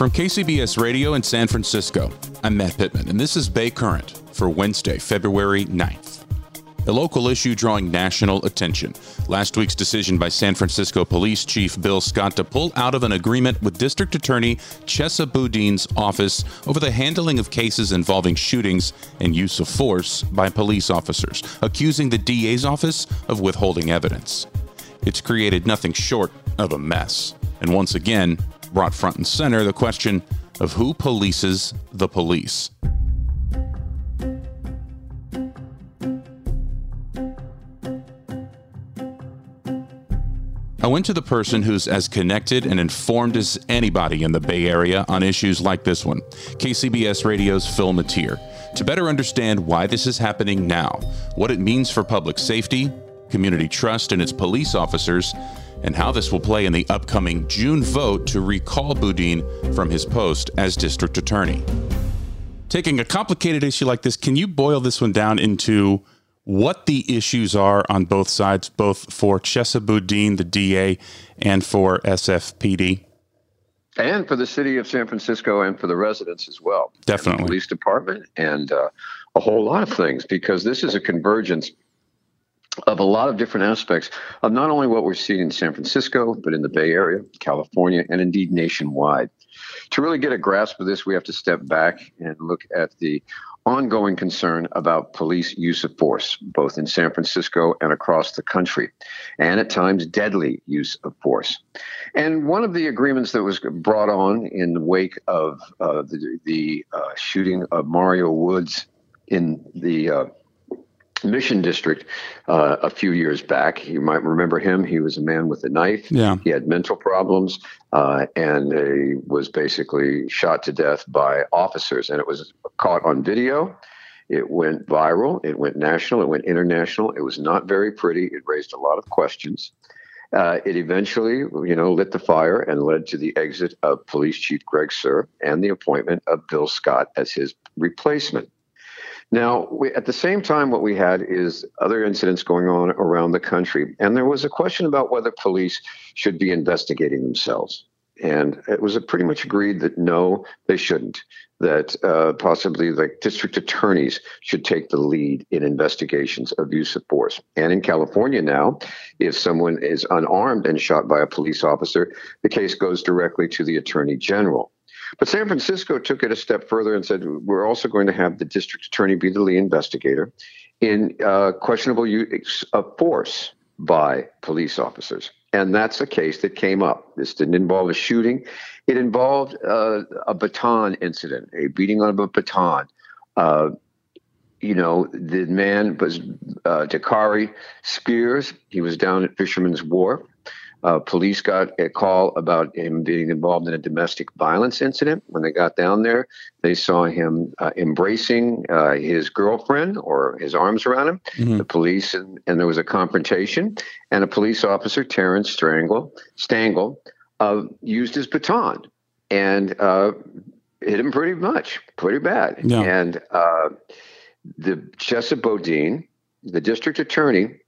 From KCBS Radio in San Francisco, I'm Matt Pittman, and this is Bay Current for Wednesday, February 9th. A local issue drawing national attention. Last week's decision by San Francisco Police Chief Bill Scott to pull out of an agreement with District Attorney Chesa Boudin's office over the handling of cases involving shootings and use of force by police officers, accusing the DA's office of withholding evidence. It's created nothing short of a mess. And once again, brought front and center the question of who polices the police. I went to the person who's as connected and informed as anybody in the Bay Area on issues like this one, KCBS Radio's Phil Matier, to better understand why this is happening now, what it means for public safety, community trust and its police officers, and how this will play in the upcoming June vote to recall Boudin from his post as district attorney. Taking a complicated issue like this, can you boil this one down into what the issues are on both sides, both for Chesa Boudin, the DA, and for SFPD? And for the city of San Francisco and for the residents as well. Definitely. police department and uh, a whole lot of things because this is a convergence of a lot of different aspects of not only what we're seeing in San Francisco, but in the Bay Area, California, and indeed nationwide. To really get a grasp of this, we have to step back and look at the ongoing concern about police use of force, both in San Francisco and across the country, and at times deadly use of force. And one of the agreements that was brought on in the wake of uh, the, the uh, shooting of Mario Woods in the uh, Mission District uh, a few years back. You might remember him. He was a man with a knife. Yeah. He had mental problems uh, and he was basically shot to death by officers. And it was caught on video. It went viral. It went national. It went international. It was not very pretty. It raised a lot of questions. Uh, it eventually, you know, lit the fire and led to the exit of Police Chief Greg Suhr and the appointment of Bill Scott as his replacement. Now, we, at the same time, what we had is other incidents going on around the country. And there was a question about whether police should be investigating themselves. And it was pretty much agreed that no, they shouldn't. That uh, possibly like district attorneys should take the lead in investigations of use of force. And in California now, if someone is unarmed and shot by a police officer, the case goes directly to the attorney general. But San Francisco took it a step further and said, we're also going to have the district attorney be the lead investigator in uh, questionable use of force by police officers. And that's a case that came up. This didn't involve a shooting, it involved uh, a baton incident, a beating of a baton. Uh, you know, the man was uh, Dakari Spiers. He was down at Fisherman's Wharf. Uh, police got a call about him being involved in a domestic violence incident. When they got down there, they saw him uh, embracing uh, his girlfriend or his arms around him. Mm-hmm. The police, and, and, there was a confrontation, and a police officer, Terrence Strangle, Stangel, uh, used his baton and uh, hit him pretty much, pretty bad. Yeah. And uh, the Chesa Boudin, the district attorney,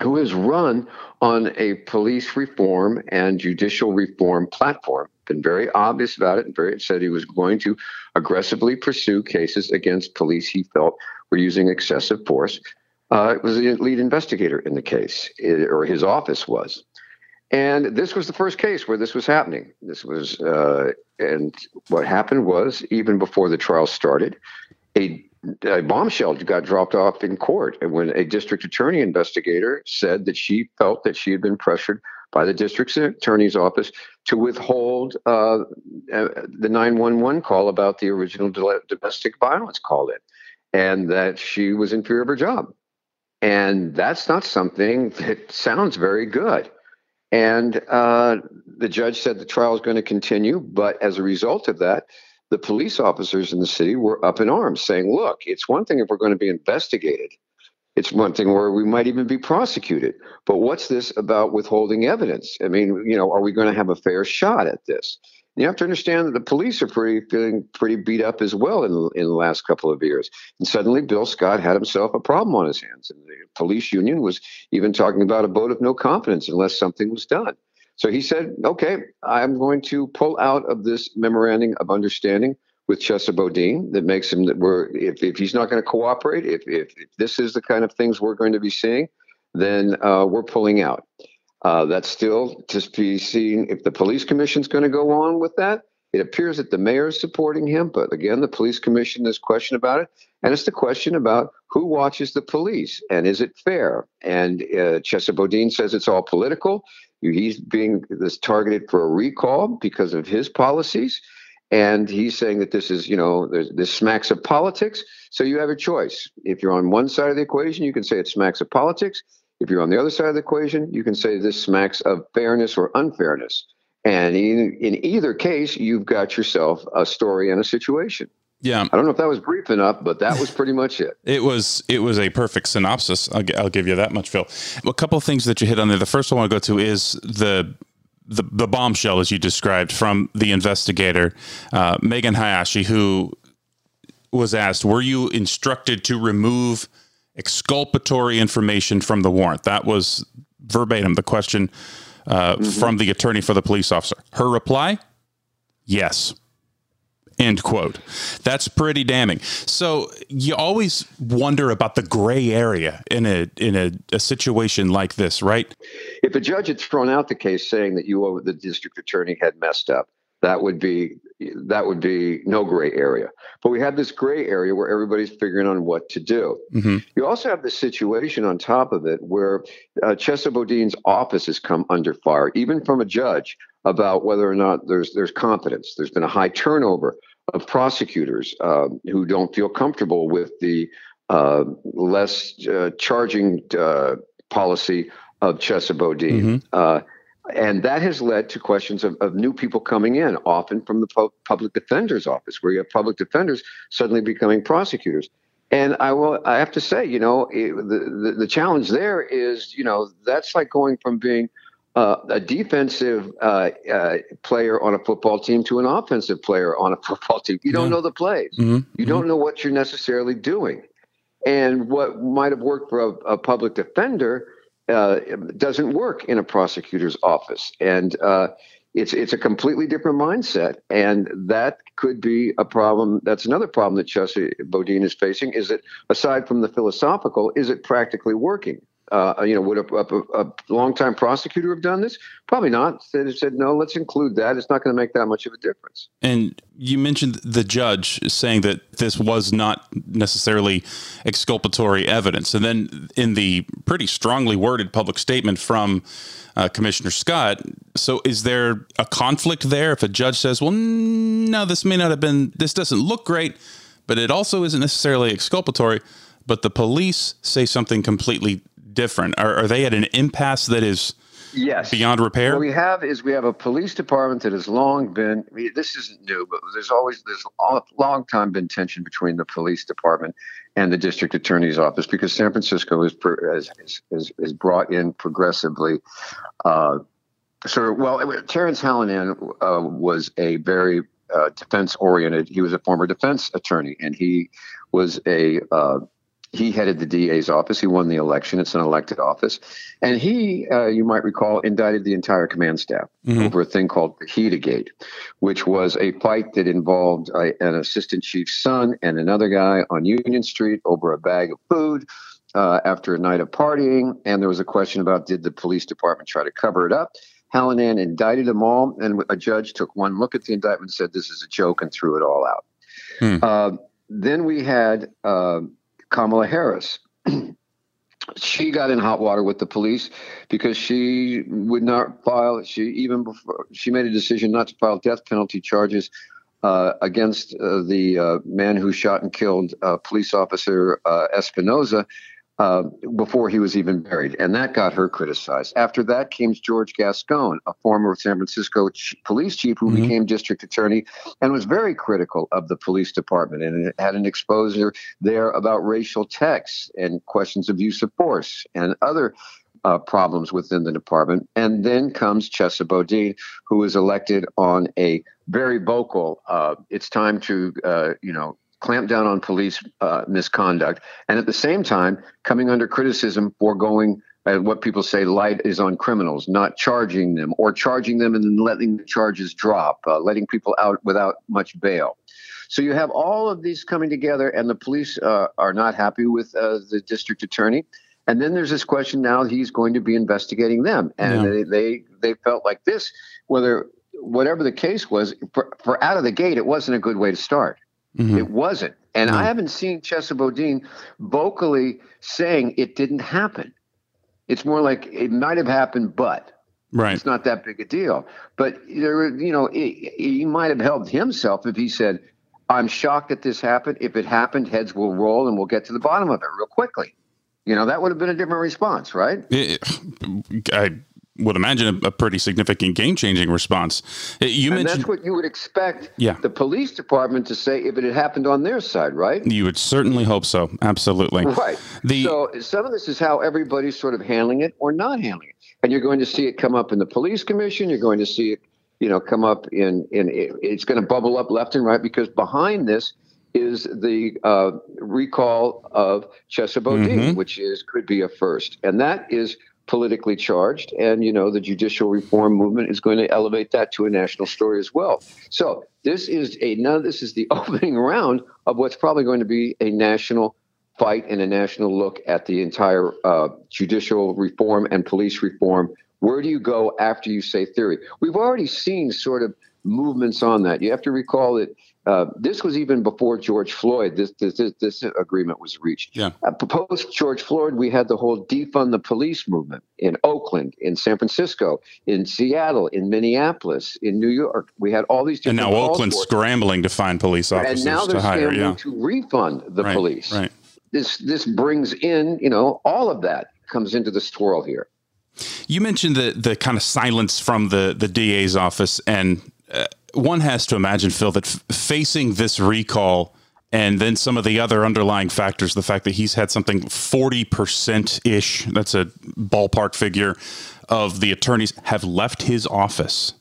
who has run on a police reform and judicial reform platform. Been very obvious about it and very said he was going to aggressively pursue cases against police he felt were using excessive force. Uh, was the lead investigator in the case, or his office was. And this was the first case where this was happening. This was, uh, and what happened was, even before the trial started, a, a bombshell got dropped off in court. When a district attorney investigator said that she felt that she had been pressured by the district attorney's office to withhold uh the 911 call about the original domestic violence call in, and that she was in fear of her job. And that's not something that sounds very good. And uh, the judge said the trial is going to continue. But as a result of that, the police officers in the city were up in arms saying, look, it's one thing if we're going to be investigated. It's one thing where we might even be prosecuted. But what's this about withholding evidence? I mean, you know, are we going to have a fair shot at this? You have to understand that the police are pretty feeling pretty beat up as well in, in the last couple of years. And suddenly, Bill Scott had himself a problem on his hands, and the police union was even talking about a vote of no confidence unless something was done. So he said, "Okay, I'm going to pull out of this memorandum of understanding with Chesa Boudin that makes him that we're if, if he's not going to cooperate, if, if, if this is the kind of things we're going to be seeing, then uh, we're pulling out." Uh, that's still to be seen if the police commission is going to go on with that. It appears that the mayor is supporting him, but again, the police commission is question about it, and it's the question about who watches the police and is it fair. And uh, Chesa Boudin says it's all political. He's being this targeted for a recall because of his policies. And he's saying that this is, you know, this smacks of politics. So you have a choice. If you're on one side of the equation, you can say it smacks of politics. If you're on the other side of the equation, you can say this smacks of fairness or unfairness. And in, in either case, you've got yourself a story and a situation. Yeah, I don't know if that was brief enough, but that was pretty much it. it was it was a perfect synopsis. I'll, I'll give you that much, Phil. A couple of things that you hit on there. The first one I want to go to is the the, the bombshell, as you described, from the investigator, uh, Megan Hayashi, who was asked, "Were you instructed to remove exculpatory information from the warrant?" That was verbatim the question uh, mm-hmm. from the attorney for the police officer. Her reply, "Yes." End quote. That's pretty damning. So you always wonder about the gray area in a in a, a, situation like this, right? If a judge had thrown out the case saying that you, the district attorney, had messed up, that would be that would be no gray area. But we have this gray area where everybody's figuring on what to do. Mm-hmm. You also have this situation on top of it where uh, Chesa Boudin's office has come under fire, even from a judge, about whether or not there's there's confidence. There's been a high turnover of prosecutors uh, who don't feel comfortable with the uh, less uh, charging uh, policy of Chesa Boudin. Mm-hmm. Uh, and that has led to questions of, of, new people coming in, often from the pu- public defender's office, where you have public defenders suddenly becoming prosecutors. And I will, I have to say, you know, it, the, the, the challenge there is, you know, that's like going from being uh, a defensive uh, uh, player on a football team to an offensive player on a football team. You don't know the plays. Mm-hmm. You mm-hmm. don't know what you're necessarily doing. And what might have worked for a, a public defender uh, doesn't work in a prosecutor's office. And uh, it's it's a completely different mindset, and that could be a problem. That's another problem that Chesa Boudin is facing. Is that aside from the philosophical, is it practically working? Uh, you know, would a, a, a longtime prosecutor have done this? Probably not. They said, no, let's include that. It's not going to make that much of a difference. And you mentioned the judge saying that this was not necessarily exculpatory evidence. And then in the pretty strongly worded public statement from uh, Commissioner Scott, so is there a conflict there if a judge says, well, no, this may not have been, this doesn't look great, but it also isn't necessarily exculpatory? But the police say something completely different? Are, are they at an impasse that is yes beyond repair? What we have is we have a police department that has long been. I mean, this isn't new, but there's always there's a long time been tension between the police department and the district attorney's office because San Francisco is has, has, has brought in progressively. Uh, so, well, Terrence Hallinan uh, was a very uh, defense oriented. He was a former defense attorney, and he was a uh, he headed the DA's office. He won the election. It's an elected office. And he, uh, you might recall, indicted the entire command staff mm-hmm. over a thing called the Gate, which was a fight that involved uh, an assistant chief's son and another guy on Union Street over a bag of food. Uh, after a night of partying, and there was a question about did the police department try to cover it up? Hallinan indicted them all, and a judge took one look at the indictment said, This is a joke, and threw it all out. Hmm. Uh, then we had uh, Kamala Harris. she got in hot water with the police because she would not file. She even before she made a decision not to file death penalty charges uh, against uh, the uh, man who shot and killed uh, police officer uh, Espinoza uh, before he was even buried. And that got her criticized. After that came George Gascon, a former San Francisco ch- police chief who mm-hmm. became district attorney and was very critical of the police department and had an exposure there about racial texts and questions of use of force and other uh, problems within the department. And then comes Chesa Boudin, who was elected on a very vocal, uh, it's time to, uh, you know, clamp down on police uh, misconduct, and at the same time coming under criticism for going uh, what people say light is on criminals, not charging them or charging them and then letting the charges drop, uh, letting people out without much bail. So you have all of these coming together, and the police uh, are not happy with uh, the district attorney. And then there's this question now he's going to be investigating them, and yeah. they, they they felt like this, whether whatever the case was, for, for out of the gate, it wasn't a good way to start. Mm-hmm. It wasn't. And I haven't seen Chesa Boudin vocally saying it didn't happen. It's more like it might have happened, but right. it's not that big a deal. But there, you know, he, he might have helped himself if he said, "I'm shocked that this happened. If it happened, heads will roll, and we'll get to the bottom of it real quickly." You know, that would have been a different response, right? It, I would imagine a, a pretty significant game changing response. Uh, you and mentioned that's what you would expect yeah. the police department to say if it had happened on their side, right? You would certainly hope so. Absolutely. Right. The, so some of this is how everybody's sort of handling it or not handling it. And you're going to see it come up in the police commission. You're going to see it, you know, come up in, in it's going to bubble up left and right because behind this is the uh, recall of Chesa Boudin, mm-hmm. which is could be a first. And that is politically charged. And, you know, the judicial reform movement is going to elevate that to a national story as well. So this is a now this is the opening round of what's probably going to be a national fight and a national look at the entire uh, judicial reform and police reform. Where do you go after you say theory? We've already seen sort of movements on that. You have to recall that uh, this was even before George Floyd. This this this, this agreement was reached. Yeah. Uh, post George Floyd, we had the whole defund the police movement in Oakland, in San Francisco, in Seattle, in Minneapolis, in New York. We had all these. And now Oakland's scrambling to find police officers and now they're to hire. Yeah. to refund the right, police. Right. This this brings in you know all of that comes into the swirl here. You mentioned the the kind of silence from the the DA's office and. Uh, one has to imagine, Phil, that f- facing this recall and then some of the other underlying factors, the fact that he's had something 40% ish, that's a ballpark figure, of the attorneys have left his office.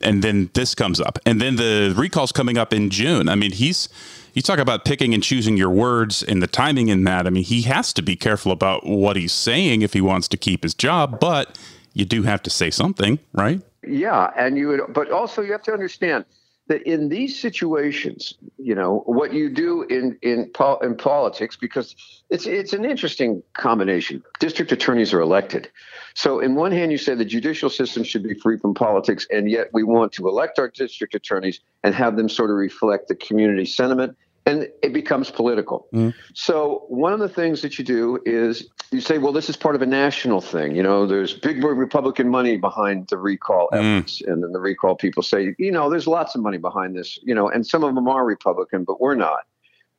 And then this comes up. And then the recall's coming up in June. I mean, he's you talk about picking and choosing your words and the timing in that. I mean, he has to be careful about what he's saying if he wants to keep his job, but you do have to say something, right? Yeah, and you would, but also you have to understand that in these situations, you know, what you do in in in politics, because it's it's an interesting combination. District attorneys are elected, so in one hand you say the judicial system should be free from politics, and yet we want to elect our district attorneys and have them sort of reflect the community sentiment and it becomes political. Mm. So one of the things that you do is you say, well, this is part of a national thing. You know, there's big Republican money behind the recall mm. efforts, and then the recall people say, you know, there's lots of money behind this. You know, and some of them are Republican, but we're not.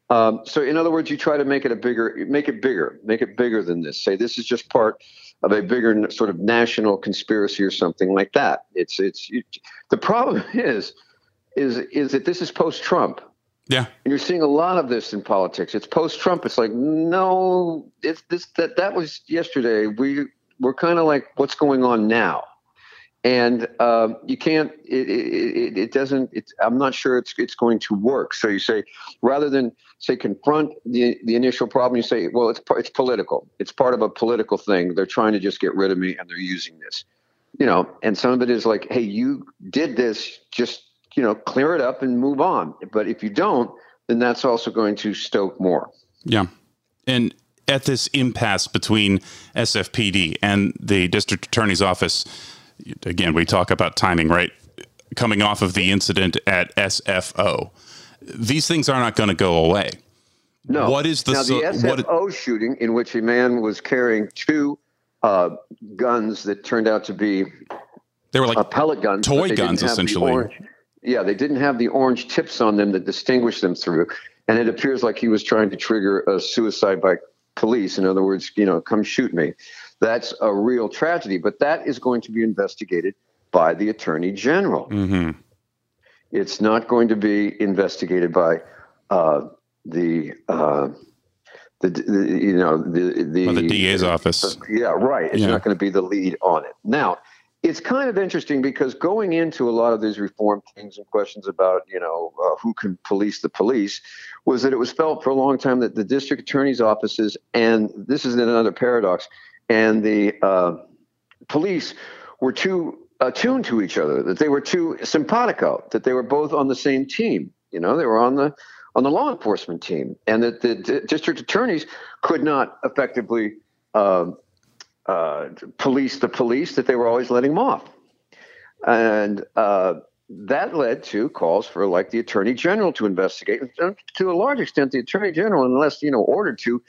Um, so in other words, you try to make it a bigger, make it bigger, make it bigger than this. Say this is just part of a bigger sort of national conspiracy or something like that. It's it's you, the problem is is is that this is post Trump. Yeah. And you're seeing a lot of this in politics. It's post Trump. It's like, no, it's this that that was yesterday. We we're kind of like, what's going on now? And uh, you can't. It, it, it doesn't. It's, I'm not sure it's it's going to work. So you say, rather than say confront the the initial problem, you say, well, it's it's political. It's part of a political thing. They're trying to just get rid of me, and they're using this. You know, and some of it is like, hey, you did this. Just you know, clear it up and move on. But if you don't, then that's also going to stoke more. Yeah. And at this impasse between SFPD and the district attorney's office, again, we talk about timing, right? Coming off of the incident at SFO, these things are not going to go away. No. What is the now, the SFO what- shooting in which a man was carrying two uh, guns that turned out to be They were like uh, pellet guns, toy guns, essentially. orange- yeah, they didn't have the orange tips on them that distinguish them through, and it appears like he was trying to trigger a suicide by police. In other words, you know, come shoot me. That's a real tragedy, but that is going to be investigated by the attorney general. Mhm. It's not going to be investigated by uh, the, uh, the, the you know the the, By the DA's office. Yeah, right. It's Yeah. not going to be the lead on it. Now, it's kind of interesting because going into a lot of these reform things and questions about you know uh, who can police the police was that it was felt for a long time that the district attorney's offices and this is another paradox and the uh, police were too attuned to each other that they were too simpatico that they were both on the same team you know they were on the on the law enforcement team and that the d- district attorneys could not effectively um, uh, police the police that they were always letting them off and uh, that led to calls for like the attorney general to investigate to a large extent the attorney general unless you know ordered to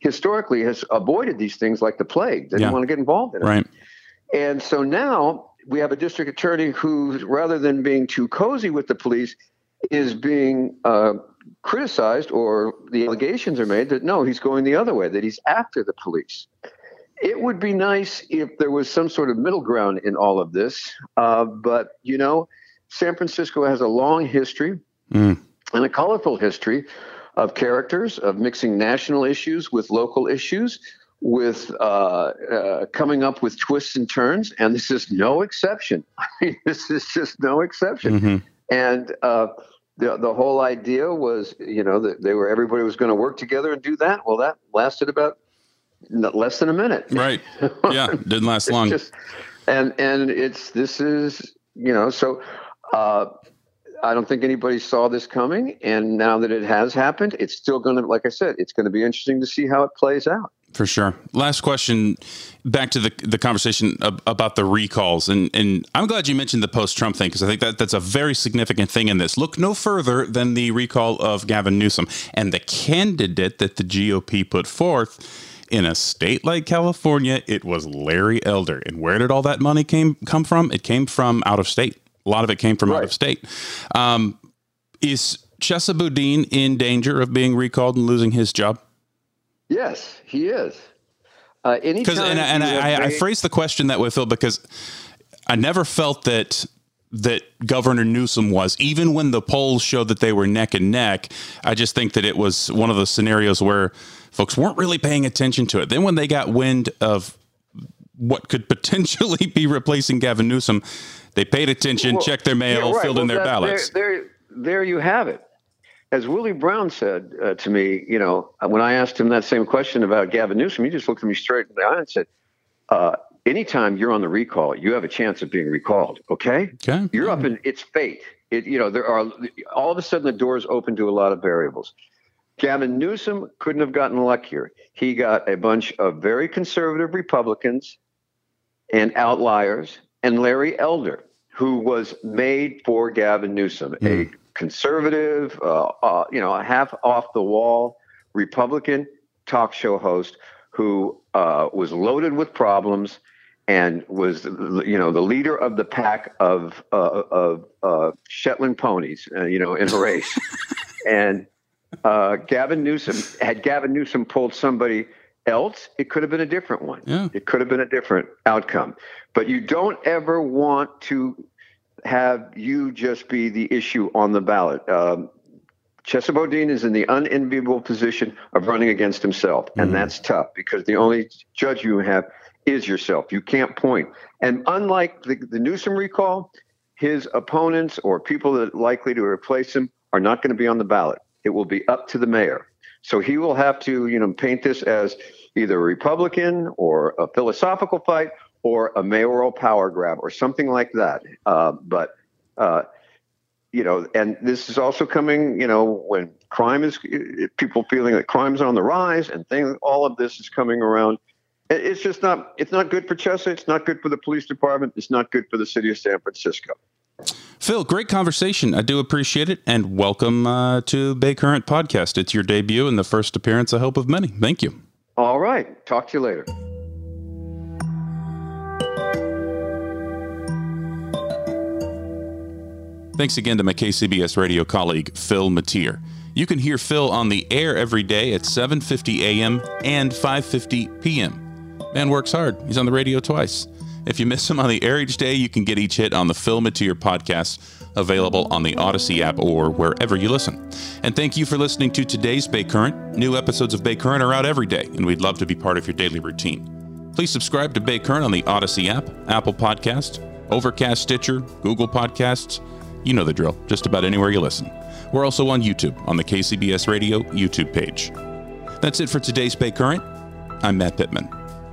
historically has avoided these things like the plague didn't Yeah. want to get involved in it right. and so now we have a district attorney who, rather than being too cozy with the police, is being uh, criticized, or the allegations are made that no, he's going the other way, that he's after the police. It would be nice if there was some sort of middle ground in all of this, uh, but you know, San Francisco has a long history Mm. and a colorful history of characters, of mixing national issues with local issues, with uh, uh, coming up with twists and turns. And this is no exception. I mean, this is just no exception. Mhm. And uh, the the whole idea was, you know, that they were everybody was going to work together and do that. Well, that lasted about less than a minute. Right. Yeah. Didn't last long. just- and and it's this is you know so uh, I don't think anybody saw this coming, and now that it has happened, it's still going to, like I said, it's going to be interesting to see how it plays out. For sure. Last question, back to the the conversation ab- about the recalls, and and I'm glad you mentioned the post Trump thing because I think that that's a very significant thing in this. Look no further than the recall of Gavin Newsom and the candidate that the GOP put forth in a state like California. It was Larry Elder, and where did all that money came come from? It came from out of state. A lot of it came from out of state. Um, is Chesa Boudin in danger of being recalled and losing his job? Yes, he is. Uh, because and, I- and I, I made- phrased the question that way, Phil, because I never felt that that Governor Newsom was, even when the polls showed that they were neck and neck. I just think that it was one of those scenarios where folks weren't really paying attention to it. Then when they got wind of what could potentially be replacing Gavin Newsom, they paid attention, Well, checked their mail, yeah, right. filled in their that- ballots. There, there, there you have it. As Willie Brown said uh, to me, you know, when I asked him that same question about Gavin Newsom, he just looked at me straight in the eye and said, uh, "Anytime you're on the recall, you have a chance of being recalled. Okay, Okay. you're up in it's fate. It, you know, there are all of a sudden the doors open to a lot of variables. Gavin Newsom couldn't have gotten luckier. He got a bunch of very conservative Republicans and outliers, and Larry Elder, who was made for Gavin Newsom, a conservative, uh, uh, you know, a half off the wall Republican talk show host who uh, was loaded with problems and was, you know, the leader of the pack of uh, of uh, Shetland ponies, uh, you know, in a race, and uh, Gavin Newsom had Gavin Newsom pulled somebody else, it could have been a different one. Yeah. It could have been a different outcome. But you don't ever want to have you just be the issue on the ballot. Um, Chesa Boudin is in the unenviable position of running against himself, and that's tough because the only judge you have is yourself. You can't point. And unlike the, the Newsom recall, his opponents or people that are likely to replace him are not going to be on the ballot. It will be up to the mayor. So he will have to, you know, paint this as either a Republican or a philosophical fight or a mayoral power grab or something like that. Uh, but uh, you know, and this is also coming, you know, when crime is people feeling that crime's on the rise and things, all of this is coming around It's just not. It's not good for Chesa. It's not good for the police department. It's not good for the city of San Francisco. Phil, great conversation. I do appreciate it, and welcome uh, to Bay Current Podcast. It's your debut and the first appearance, I hope, of many. Thank you. All right. Talk to you later. Thanks again to my KCBS radio colleague Phil Matier. You can hear Phil on the air every day at 7:50 a.m. and 5:50 p.m. Man works hard. He's on the radio twice. If you miss him on the air each day, you can get each hit on the Phil Matier podcast, available on the Audacy app or wherever you listen. And thank you for listening to today's Bay Current. New episodes of Bay Current are out every day, and we'd love to be part of your daily routine. Please subscribe to Bay Current on the Audacy app, Apple Podcast, Overcast, Stitcher, Google Podcasts. You know the drill, just about anywhere you listen. We're also on YouTube on the KCBS Radio YouTube page. That's it for today's Bay Current. I'm Matt Pittman,